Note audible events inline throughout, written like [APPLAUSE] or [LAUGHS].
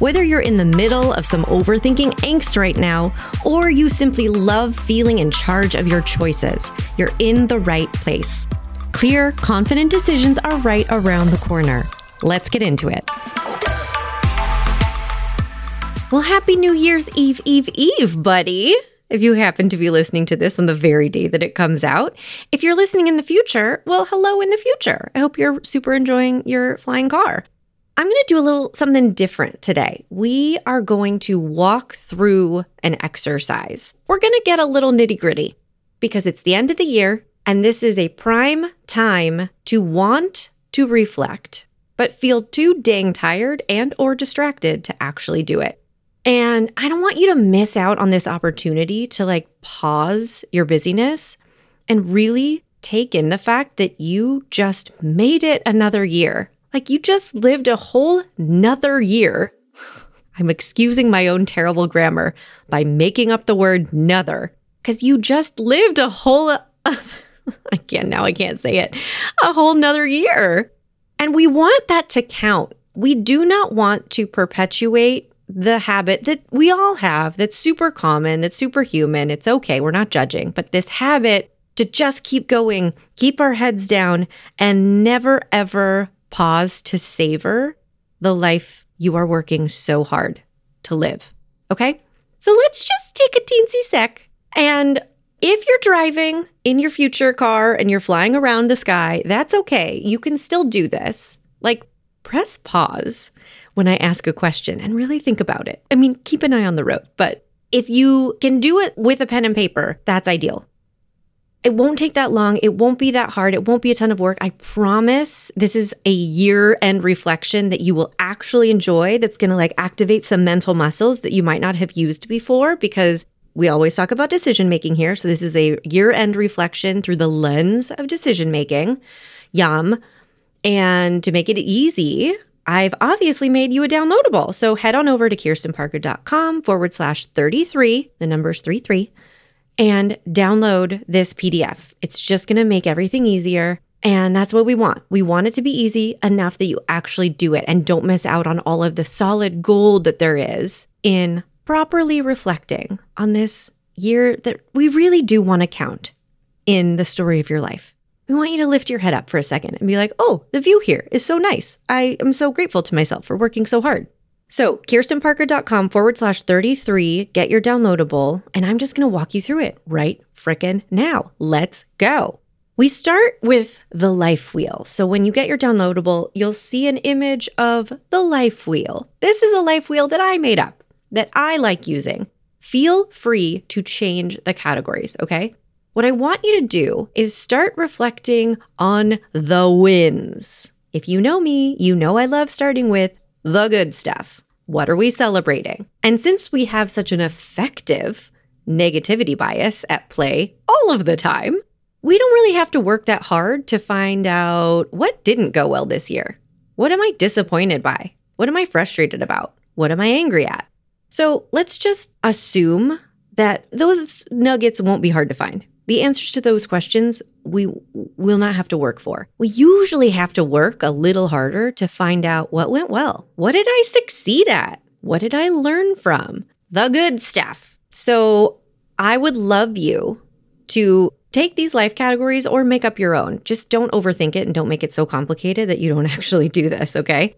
Whether you're in the middle of some overthinking angst right now, or you simply love feeling in charge of your choices, you're in the right place. Clear, confident decisions are right around the corner. Let's get into it. Well, happy New Year's Eve, Eve, Eve, buddy. If you happen to be listening to this on the very day that it comes out. If you're listening in the future, well, hello in the future. I hope you're super enjoying your flying car. I'm going to do a little something different today. We are going to walk through an exercise. We're going to get a little nitty gritty because it's the end of the year and this is a prime time to want to reflect, but feel too dang tired and or distracted to actually do it. And I don't want you to miss out on this opportunity to like pause your busyness and really take in the fact that you just made it another year. Like you just lived a whole nother year. I'm excusing my own terrible grammar by making up the word nother because you just lived a whole, uh, [LAUGHS] I can't now, I can't say it, a whole nother year. And we want that to count. We do not want to perpetuate the habit that we all have that's super common, that's super human. It's okay. We're not judging, but this habit to just keep going, keep our heads down, and never ever pause to savor the life you are working so hard to live. Okay? So let's just take a teensy sec. And if you're driving in your future car and you're flying around the sky, that's okay. You can still do this. Like, press pause when I ask a question and really think about it. I mean, keep an eye on the road, but if you can do it with a pen and paper, that's ideal. It won't take that long. It won't be that hard. It won't be a ton of work. I promise this is a year end reflection that you will actually enjoy that's going to like activate some mental muscles that you might not have used before because we always talk about decision making here. So this is a year end reflection through the lens of decision making. Yum. And to make it easy, I've obviously made you a downloadable. So head on over to kirstenparker.com forward slash 33, the number's 33 and download this PDF. It's just going to make everything easier. And that's what we want. We want it to be easy enough that you actually do it and don't miss out on all of the solid gold that there is in properly reflecting on this year that we really do want to count in the story of your life. We want you to lift your head up for a second and be like, oh, the view here is so nice. I am so grateful to myself for working so hard. So, kirstenparker.com forward slash 33, get your downloadable, and I'm just going to walk you through it right frickin' now. Let's go. We start with the life wheel. So, when you get your downloadable, you'll see an image of the life wheel. This is a life wheel that I made up that I like using. Feel free to change the categories, okay? What I want you to do is start reflecting on the wins. If you know me, you know I love starting with the good stuff. What are we celebrating? And since we have such an effective negativity bias at play all of the time, we don't really have to work that hard to find out what didn't go well this year. What am I disappointed by? What am I frustrated about? What am I angry at? So let's just assume that those nuggets won't be hard to find. The answers to those questions we will not have to work for. We usually have to work a little harder to find out what went well. What did I succeed at? What did I learn from? The good stuff. So I would love you to take these life categories or make up your own. Just don't overthink it and don't make it so complicated that you don't [LAUGHS] actually do this, okay?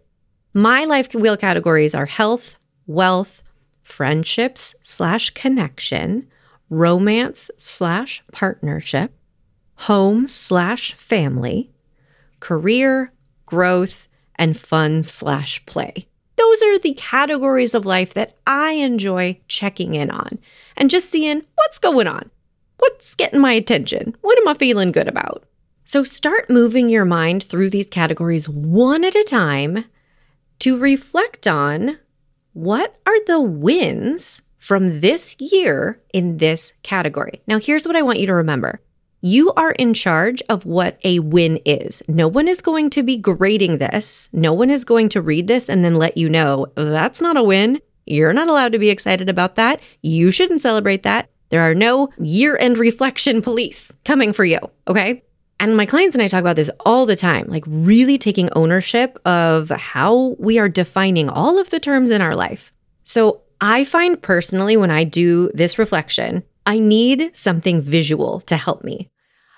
My life wheel categories are health, wealth, friendships slash connection, romance slash partnership, home slash family, career, growth, and fun slash play. Those are the categories of life that I enjoy checking in on and just seeing what's going on. What's getting my attention? What am I feeling good about? So start moving your mind through these categories one at a time to reflect on what are the wins from this year in this category. Now, here's what I want you to remember You are in charge of what a win is. No one is going to be grading this. No one is going to read this and then let you know that's not a win. You're not allowed to be excited about that. You shouldn't celebrate that. There are no year end reflection police coming for you. Okay. And my clients and I talk about this all the time, like really taking ownership of how we are defining all of the terms in our life. So I find personally when I do this reflection, I need something visual to help me.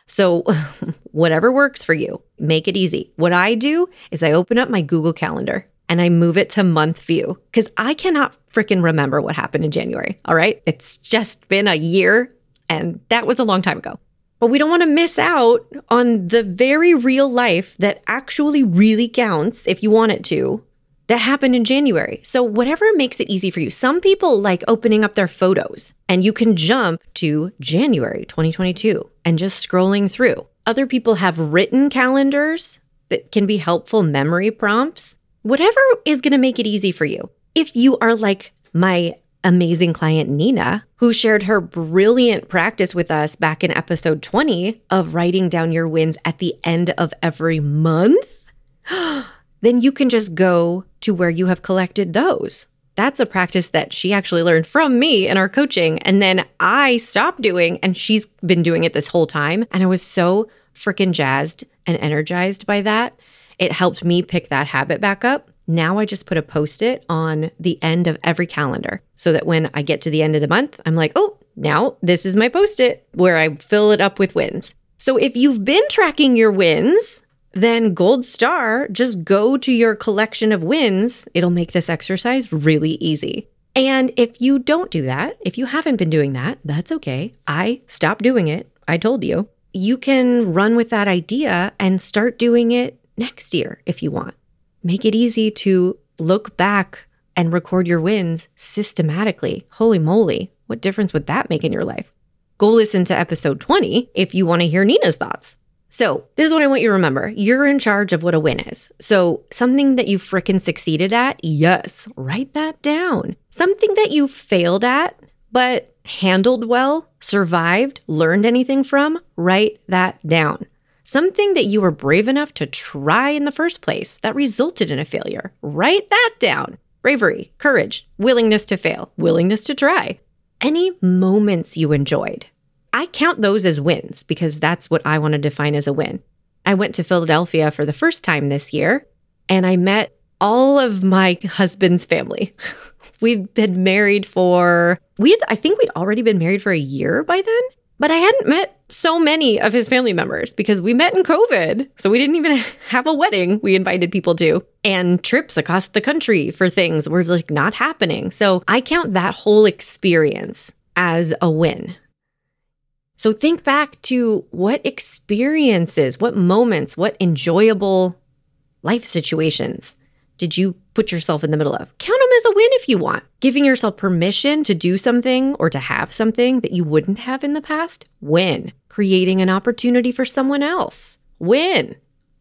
So, [LAUGHS] whatever works for you, make it easy. What I do is I open up my Google Calendar and I move it to month view because I cannot freaking remember what happened in January. All right. It's just been a year and that was a long time ago. But we don't want to miss out on the very real life that actually really counts if you want it to that happened in January. So, whatever makes it easy for you. Some people like opening up their photos and you can jump to January 2022 and just scrolling through. Other people have written calendars that can be helpful memory prompts. Whatever is going to make it easy for you. If you are like my amazing client Nina, who shared her brilliant practice with us back in episode 20 of writing down your wins at the end of every month, [GASPS] then you can just go to where you have collected those. That's a practice that she actually learned from me in our coaching. And then I stopped doing, and she's been doing it this whole time. And I was so freaking jazzed and energized by that. It helped me pick that habit back up. Now I just put a post it on the end of every calendar so that when I get to the end of the month, I'm like, oh, now this is my post it where I fill it up with wins. So if you've been tracking your wins, then gold star, just go to your collection of wins. It'll make this exercise really easy. And if you don't do that, if you haven't been doing that, that's okay. I stopped doing it. I told you. You can run with that idea and start doing it next year if you want. Make it easy to look back and record your wins systematically. Holy moly, what difference would that make in your life? Go listen to episode 20 if you want to hear Nina's thoughts. So, this is what I want you to remember. You're in charge of what a win is. So, something that you fricking succeeded at, yes, write that down. Something that you failed at, but handled well, survived, learned anything from, write that down. Something that you were brave enough to try in the first place that resulted in a failure, write that down. Bravery, courage, willingness to fail, willingness to try. Any moments you enjoyed, I count those as wins because that's what I want to define as a win. I went to Philadelphia for the first time this year and I met all of my husband's family. [LAUGHS] We've been married for, we had, I think we'd already been married for a year by then, but I hadn't met so many of his family members because we met in COVID. So we didn't even [LAUGHS] have a wedding we invited people to. And trips across the country for things were like not happening. So I count that whole experience as a win. So think back to what experiences, what moments, what enjoyable life situations did you put yourself in the middle of? Count them as a win if you want. Giving yourself permission to do something or to have something that you wouldn't have in the past? Win. Creating an opportunity for someone else? Win.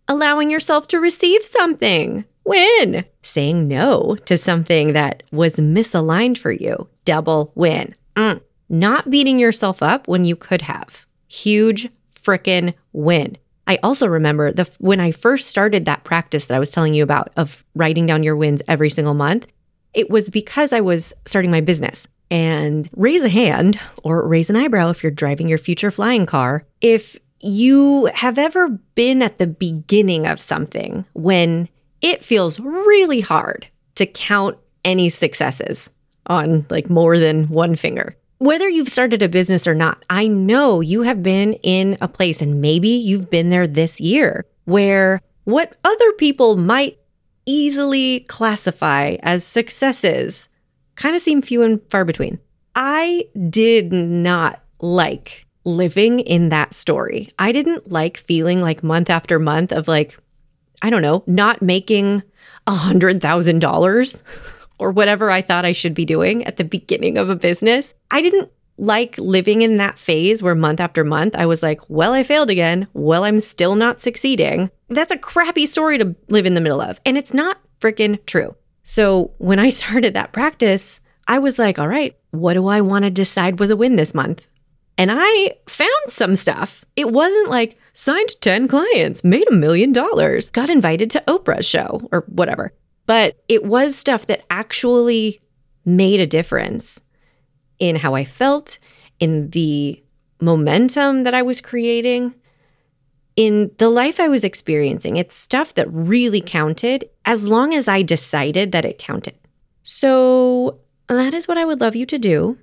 Allowing yourself to receive something? Win. Saying no to something that was misaligned for you? Double win. Mm not beating yourself up when you could have. Huge frickin' win. I also remember the when I first started that practice that I was telling you about of writing down your wins every single month, it was because I was starting my business. And raise a hand or raise an eyebrow if you're driving your future flying car. If you have ever been at the beginning of something when it feels really hard to count any successes on like more than one finger whether you've started a business or not, I know you have been in a place, and maybe you've been there this year, where what other people might easily classify as successes kind of seem few and far between. I did not like living in that story. I didn't like feeling like month after month of like, I don't know, not making a hundred thousand dollars [LAUGHS] or whatever I thought I should be doing at the beginning of a business. I didn't like living in that phase where month after month I was like, well, I failed again. Well, I'm still not succeeding. That's a crappy story to live in the middle of. And it's not freaking true. So when I [LAUGHS] started that practice, I was like, all right, what do I want to decide was a win this month? And I found some stuff. It wasn't like signed 10 clients, made a million dollars, got invited to Oprah's show or whatever. But it was stuff that actually made a difference in how I felt, in the momentum that I was creating, in the life I was experiencing. It's stuff that really counted as long as I decided that it counted. So that is what I would love you to do.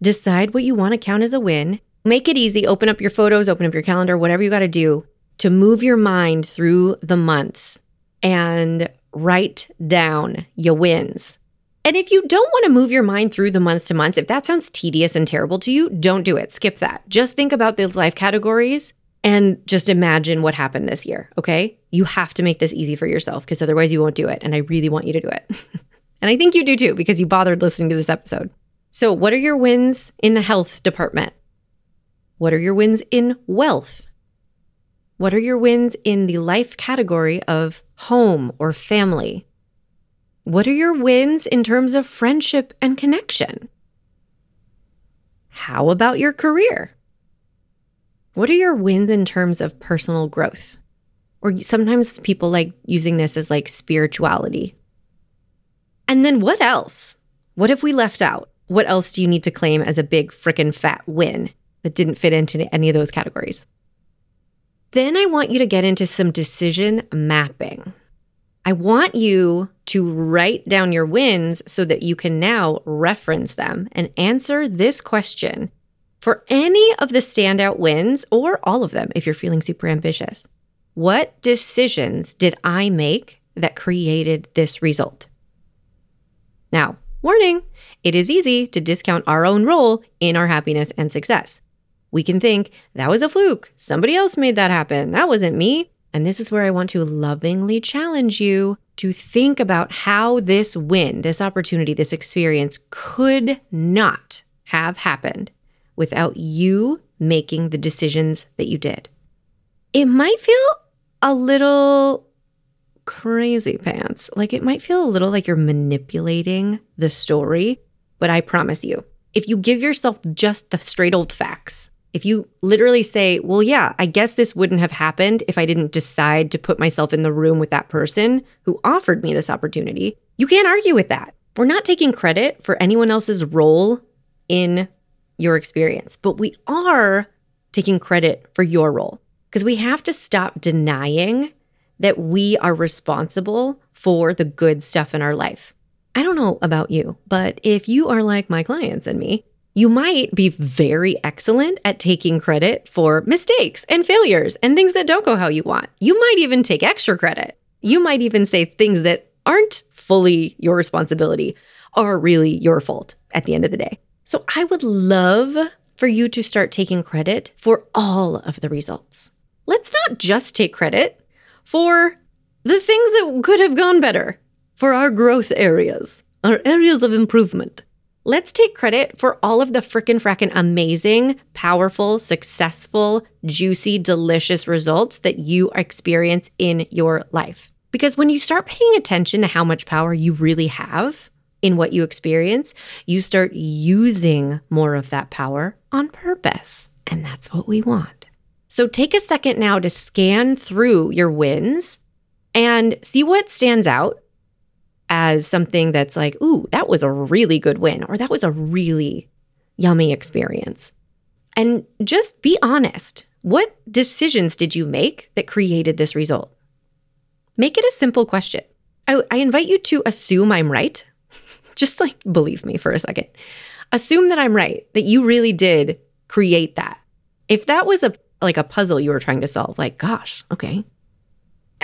Decide what you want to count as a win. Make it easy. Open up your photos, open up your calendar, whatever you got to do to move your mind through the months and write down your wins. And if you don't want to move your mind through the months to months, if that sounds tedious and terrible to you, don't do it. Skip that. Just think about those life categories and just imagine what happened this year, okay? You have to make this easy for yourself because otherwise you won't do it. And I really want you to do it. [LAUGHS] and I think you do too because you bothered listening to this episode. So, what are your wins in the health department? What are your wins in wealth? What are your wins in the life category of home or family? What are your wins in terms of friendship and connection? How about your career? What are your wins in terms of personal growth? Or sometimes people like using this as like spirituality. And then what else? What have we left out? What else do you need to claim as a big frickin' fat win that didn't fit into any of those categories? Then I want you to get into some decision mapping. I want you to write down your wins so that you can now reference them and answer this question for any of the standout wins or all of them if you're feeling super ambitious. What decisions did I make that created this result? Now, warning, it is easy to discount our own role in our happiness and success we can think, that was a fluke. Somebody else made that happen. That wasn't me. And this is where I want to lovingly challenge you to think about how this win, this opportunity, this experience could not have happened without you making the decisions that you did. It might feel a little crazy pants. Like it might feel a little like you're manipulating the story, but I promise you, if you give yourself just the straight old facts, if you literally say, well, yeah, I guess this wouldn't have happened if I didn't decide to put myself in the room with that person who offered me this opportunity, you can't argue with that. We're not taking credit for anyone else's role in your experience, but we are taking credit for your role because we have to stop denying that we are responsible for the good stuff in our life. I don't know about you, but if you are like my clients and me, you might be very excellent at taking credit for mistakes and failures and things that don't go how you want. You might even take extra credit. You might even say things that aren't fully your responsibility are really your fault at the end of the day. So I would love for you to start taking credit for all of the results. Let's not just take credit for the things that could have gone better, for our growth areas, our areas of improvement. Let's take credit for all of the frickin' frackin' amazing, powerful, successful, juicy, delicious results that you experience in your life. Because when you start paying attention to how much power you really have in what you experience, you start using more of that power on purpose. And that's what we want. So take a second now to scan through your wins and see what stands out as something that's like, ooh, that was a really good win, or that was a really yummy experience. And just be honest. What decisions did you make that created this result? Make it a simple question. I, I invite you to assume I'm right. [LAUGHS] just like believe me for a second. Assume that I'm right, that you really did create that. If that was a like a puzzle you were trying to solve, like, gosh, okay,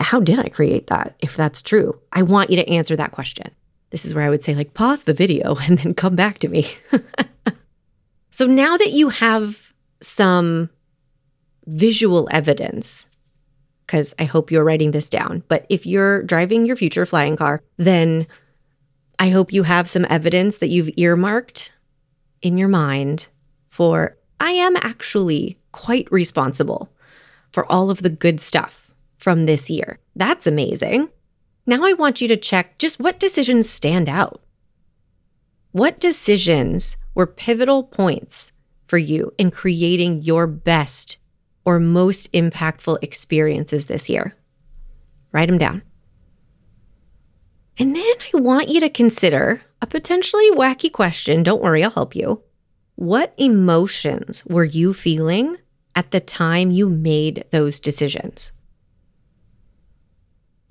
how did I create that if that's true? I want you to answer that question. This is where I would say, like, pause the video [LAUGHS] and then come back to me. [LAUGHS] so now that you have some visual evidence, because I hope you're writing this down, but if you're driving your future flying car, then I hope you have some evidence that you've earmarked in your mind for I am actually quite responsible for all of the good stuff from this year. That's amazing. Now I want you to check just what decisions stand out. What decisions were pivotal points for you in creating your best or most impactful experiences this year? Write them down. And then I want you to consider a potentially wacky question. Don't worry, I'll help you. What emotions were you feeling at the time you made those decisions?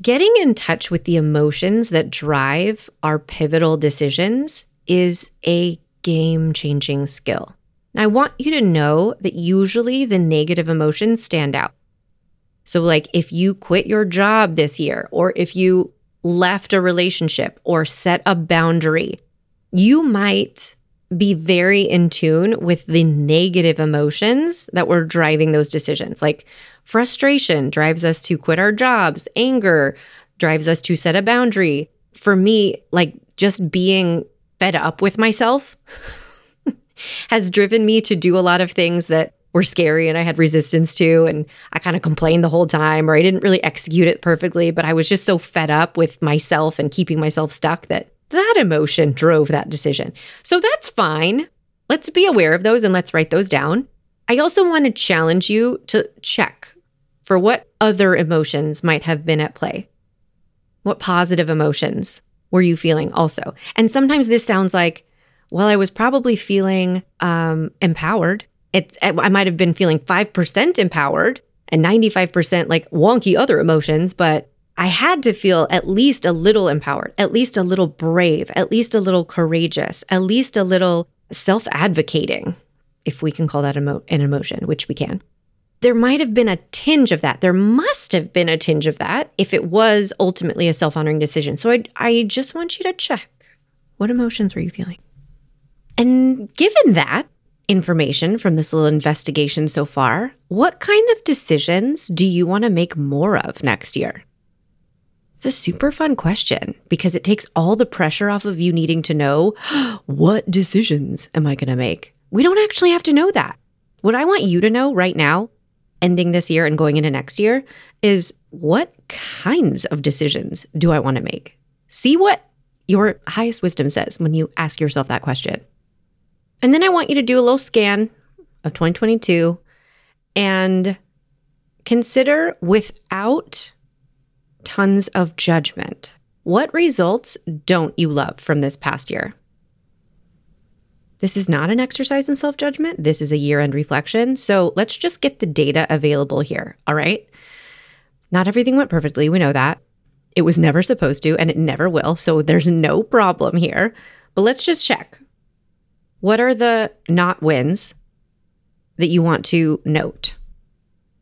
Getting in touch with the emotions that drive our pivotal decisions is a game changing skill. And I want you to know that usually the negative emotions stand out. So, like if you quit your job this year, or if you left a relationship or set a boundary, you might be very in tune with the negative emotions that were driving those decisions. Like frustration drives us to quit our jobs, anger drives us to set a boundary. For me, like just being fed up with myself [LAUGHS] has driven me to do a lot of things that were scary and I had resistance to. And I kind of complained the whole time, or I didn't really execute it perfectly, but I was just so fed up with myself and keeping myself stuck that that emotion drove that decision. So that's fine. Let's be aware of those and let's write those down. I also want to challenge you to check for what other emotions might have been at play. What positive emotions were you feeling also? And sometimes this sounds like, well, I was probably feeling um, empowered. It's I might have been feeling 5% empowered and 95% like wonky other emotions, but I had to feel at least a little empowered, at least a little brave, at least a little courageous, at least a little self advocating, if we can call that emo- an emotion, which we can. There might have been a tinge of that. There must have been a tinge of that if it was ultimately a self honoring decision. So I, I just want you to check what emotions were you feeling? And given that, information from this little investigation so far, what kind of decisions do you want to make more of next year? It's a super fun question because it takes all the pressure off of you needing to know [GASPS] what decisions am I going to make? We don't actually have to know that. What I want you to know right now, ending this year and going into next year, is what kinds of decisions do I want to make? See what your highest wisdom says when you ask yourself that question. And then I want you to do a little scan of 2022 and consider without tons of judgment. What results don't you love from this past year? This is not an exercise in self judgment. This is a year end reflection. So let's just get the data available here. All right. Not everything went perfectly. We know that. It was never supposed to, and it never will. So there's no problem here. But let's just check. What are the not wins that you want to note?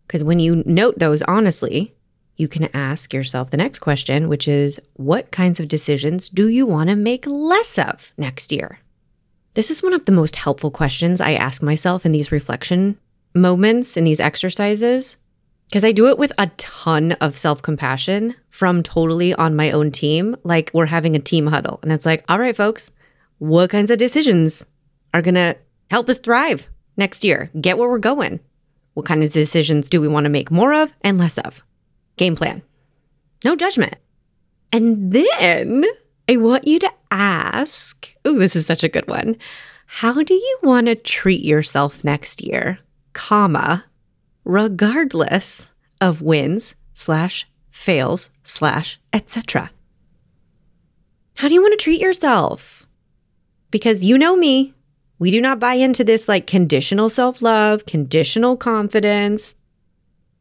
Because when you note those honestly, you can ask yourself the next question, which is what kinds of decisions do you want to make less of next year? This is one of the most helpful questions I ask myself in these reflection moments, in these exercises, because I do it with a ton of self compassion from totally on my own team. Like we're having a team huddle, and it's like, all right, folks, what kinds of decisions are going to help us thrive next year? Get where we're going. What kind of decisions do we want to make more of and less of? Game plan. No judgment. And then I want you to ask, oh, this is such a good one. How do you want to treat yourself next year, comma, regardless of wins slash fails slash etc. How do you want to treat yourself? Because you know me, we do not buy into this like conditional self love, conditional confidence,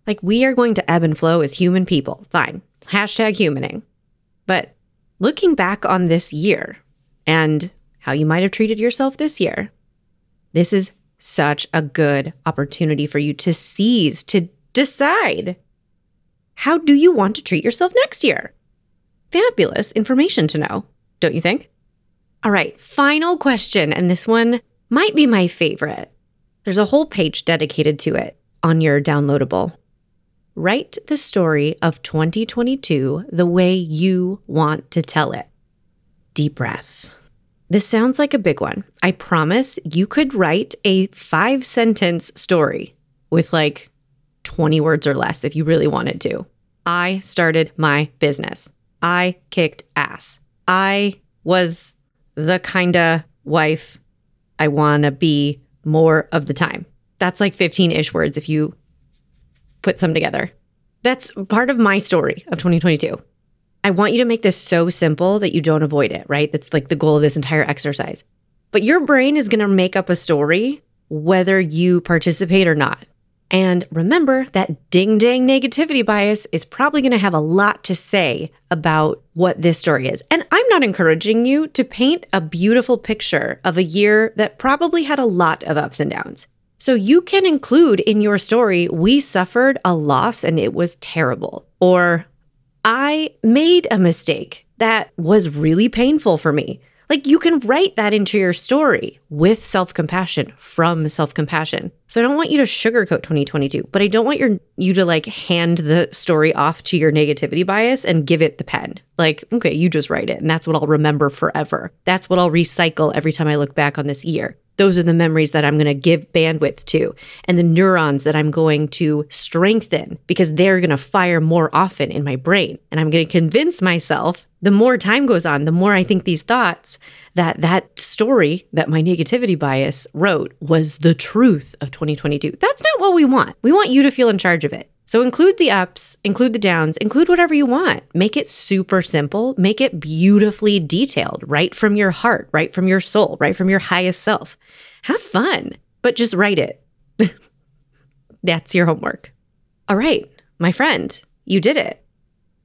like we are going to ebb and flow as human people. Fine. Hashtag humaning. But looking back on this year and how you might have treated yourself this year, this is such a good opportunity for you to seize, to decide how do you want to treat yourself next year? Fabulous information to know, don't you think? All right, final question. And this one might be my favorite. There's a whole page dedicated to it on your downloadable. Write the story of 2022 the way you want to tell it. Deep breath. This sounds like a big one. I promise you could write a five sentence story with like 20 words or less if you really wanted to. I started my business. I kicked ass. I was the kind of wife I want to be more of the time. That's like 15 ish words if you put some together. That's part of my story of 2022. I want you to make this so simple that you don't avoid it, right? That's like the goal of this entire exercise. But your brain is going to make up a story whether you participate or not. And remember that ding dang negativity bias is probably going to have a lot to say about what this story is. And I'm not encouraging you to paint a beautiful picture of a year that probably had a lot of ups and downs. So you can include in your story, we suffered a loss and it was terrible. Or I made a mistake that was really painful for me. Like you can write that into your story with self compassion from self compassion. So I don't want you to sugarcoat 2022, but I don't want your you to like hand the story off to your negativity bias and give it the pen. Like, okay, you just write it and that's what I'll remember forever. That's what I'll recycle every time I look back on this year those are the memories that I'm going to give bandwidth to and the neurons that I'm going to strengthen because they're going to fire more often in my brain. And I'm going to convince myself the more time goes on, the more I think these thoughts that that story that my negativity bias wrote was the truth of 2022. That's not what we want. We want you to feel in charge of it. So include the ups, include the downs, include whatever you want. Make it super simple, make it beautifully detailed, right from your heart, right from your soul, right from your highest self. Have fun, but just write it. [LAUGHS] That's your homework. All right, my friend, you did it.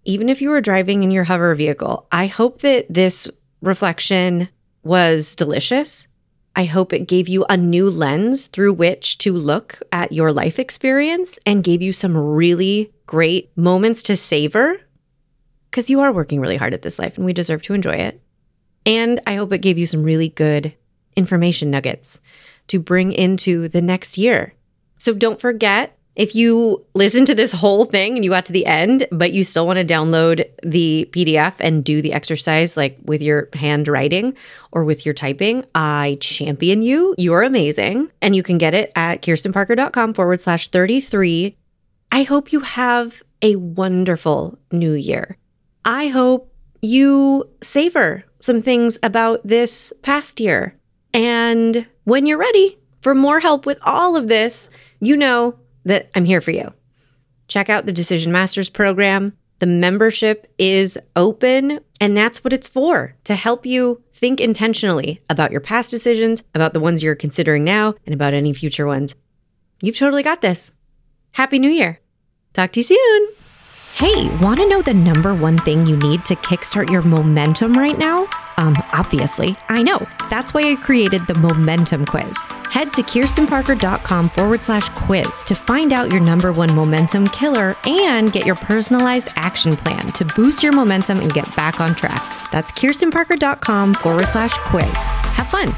Even if you were driving in your hover vehicle, I hope that this reflection was delicious. I hope it gave you a new lens through which to look at your life experience and gave you some really great moments to savor because you are working really hard at this life and we deserve to enjoy it. And I hope it gave you some really good information nuggets to bring into the next year. So don't forget if you listen to this whole thing and you got to the end, but you still want to download the PDF and do the exercise like with your handwriting or with your typing, I champion you. You're amazing. And you can get it at kirstenparker.com forward slash 33. I hope you have a wonderful new year. I hope you savor some things about this past year. And when you're ready for more help with all of this, you know that I'm here for you. Check out the Decision Masters program. The membership is open, and that's what it's for to help you think intentionally about your past decisions, about the ones you're considering now, and about any future ones. You've totally got this. Happy New Year. Talk to you soon. Hey, want to know the number one thing you need to kickstart your momentum right now? Um, obviously, I know. That's why I created the Momentum Quiz. Head to kirstenparker.com forward slash quiz to find out your number one momentum killer and get your personalized action plan to boost your momentum and get back on track. That's kirstenparker.com forward slash quiz. Have fun.